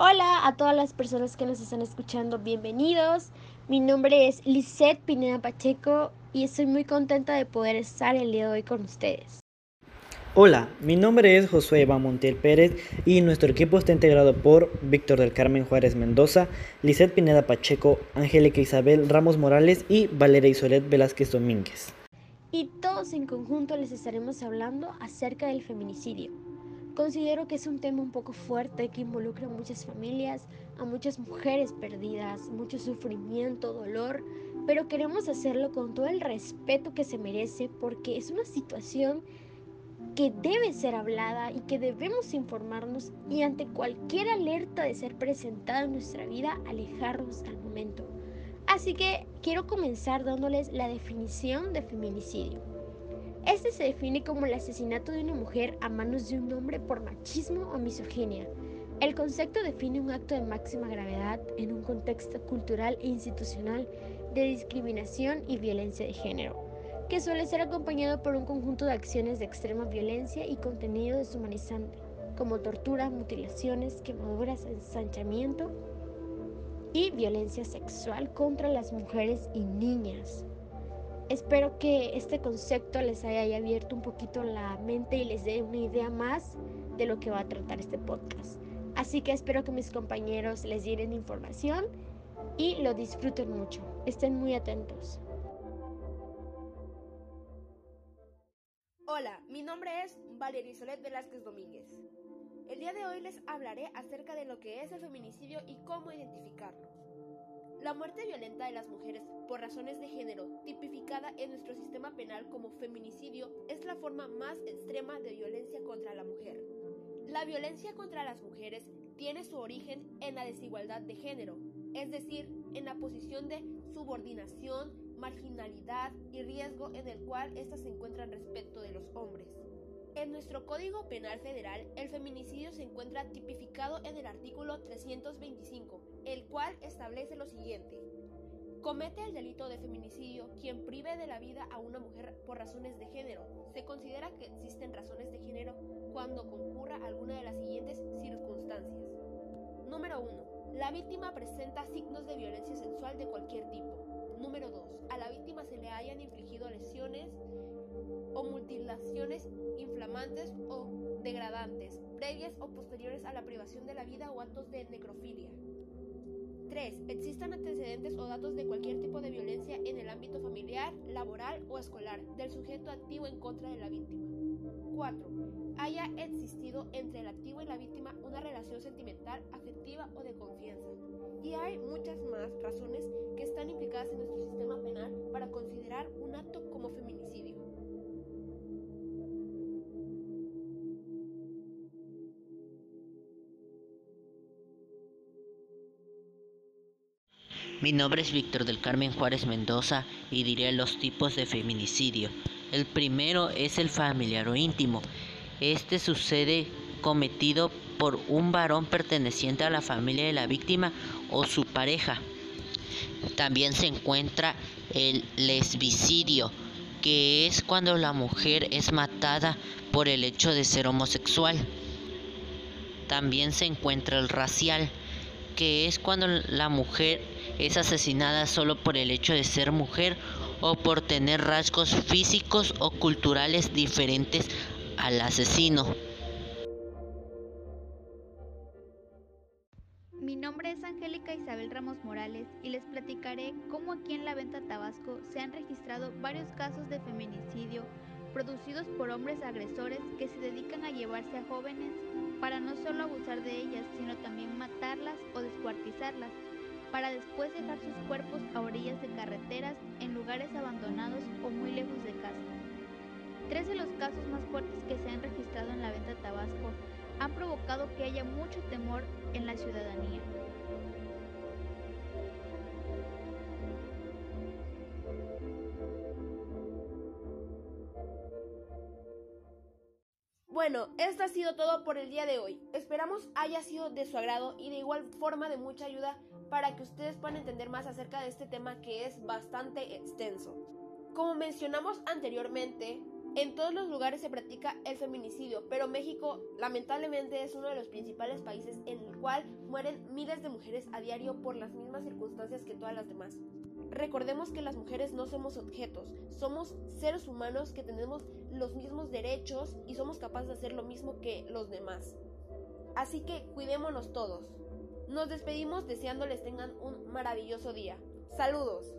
Hola a todas las personas que nos están escuchando, bienvenidos. Mi nombre es Lisette Pineda Pacheco y estoy muy contenta de poder estar el día de hoy con ustedes. Hola, mi nombre es Josué Eva Montiel Pérez y nuestro equipo está integrado por Víctor del Carmen Juárez Mendoza, Lisette Pineda Pacheco, Angélica Isabel Ramos Morales y Valeria Isolet Velázquez Domínguez. Y todos en conjunto les estaremos hablando acerca del feminicidio Considero que es un tema un poco fuerte que involucra a muchas familias, a muchas mujeres perdidas, mucho sufrimiento, dolor, pero queremos hacerlo con todo el respeto que se merece porque es una situación que debe ser hablada y que debemos informarnos y ante cualquier alerta de ser presentada en nuestra vida alejarnos al momento. Así que quiero comenzar dándoles la definición de feminicidio. Este se define como el asesinato de una mujer a manos de un hombre por machismo o misoginia. El concepto define un acto de máxima gravedad en un contexto cultural e institucional de discriminación y violencia de género, que suele ser acompañado por un conjunto de acciones de extrema violencia y contenido deshumanizante, como tortura, mutilaciones, quemaduras, ensanchamiento y violencia sexual contra las mujeres y niñas. Espero que este concepto les haya abierto un poquito la mente y les dé una idea más de lo que va a tratar este podcast. Así que espero que mis compañeros les dieren información y lo disfruten mucho. Estén muy atentos. Hola, mi nombre es Valeria Solet Velázquez Domínguez. El día de hoy les hablaré acerca de lo que es el feminicidio y cómo identificarlo. La muerte violenta de las mujeres por razones de género, tipificada en nuestro sistema penal como feminicidio, es la forma más extrema de violencia contra la mujer. La violencia contra las mujeres tiene su origen en la desigualdad de género, es decir, en la posición de subordinación, marginalidad y riesgo en el cual éstas se encuentran respecto de los hombres. En nuestro Código Penal Federal, el feminicidio se encuentra tipificado en el artículo 325, el cual establece lo siguiente. Comete el delito de feminicidio quien prive de la vida a una mujer por razones de género. Se considera que existen razones de género cuando concurra alguna de las siguientes circunstancias. Número 1. La víctima presenta signos de violencia sexual de cualquier tipo. Número 2. A la víctima se le hayan infligido lesiones o mutilaciones inflamantes o degradantes, previas o posteriores a la privación de la vida o actos de necrofilia. 3. Existan antecedentes o datos de cualquier tipo de violencia en el ámbito familiar, laboral o escolar del sujeto activo en contra de la víctima. 4. Haya existido entre el activo y la víctima una relación sentimental, afectiva o de confianza. Y hay muchas más razones que están implicadas en nuestro sistema penal para considerar un acto Mi nombre es Víctor del Carmen Juárez Mendoza y diré los tipos de feminicidio. El primero es el familiar o íntimo. Este sucede cometido por un varón perteneciente a la familia de la víctima o su pareja. También se encuentra el lesbicidio, que es cuando la mujer es matada por el hecho de ser homosexual. También se encuentra el racial, que es cuando la mujer es asesinada solo por el hecho de ser mujer o por tener rasgos físicos o culturales diferentes al asesino. Mi nombre es Angélica Isabel Ramos Morales y les platicaré cómo aquí en la Venta Tabasco se han registrado varios casos de feminicidio producidos por hombres agresores que se dedican a llevarse a jóvenes para no solo abusar de ellas, sino también matarlas o descuartizarlas para después dejar sus cuerpos a orillas de carreteras, en lugares abandonados o muy lejos de casa. Tres de los casos más fuertes que se han registrado en la venta Tabasco han provocado que haya mucho temor en la ciudadanía. Bueno, esto ha sido todo por el día de hoy. Esperamos haya sido de su agrado y de igual forma de mucha ayuda para que ustedes puedan entender más acerca de este tema que es bastante extenso. Como mencionamos anteriormente, En todos los lugares se practica el feminicidio, pero México lamentablemente es uno de los principales países en el cual mueren miles de mujeres a diario por las mismas circunstancias que todas las demás. Recordemos que las mujeres no somos objetos, somos seres humanos que tenemos los mismos derechos y somos capaces de hacer lo mismo que los demás. Así que cuidémonos todos. Nos despedimos deseándoles tengan un maravilloso día. Saludos.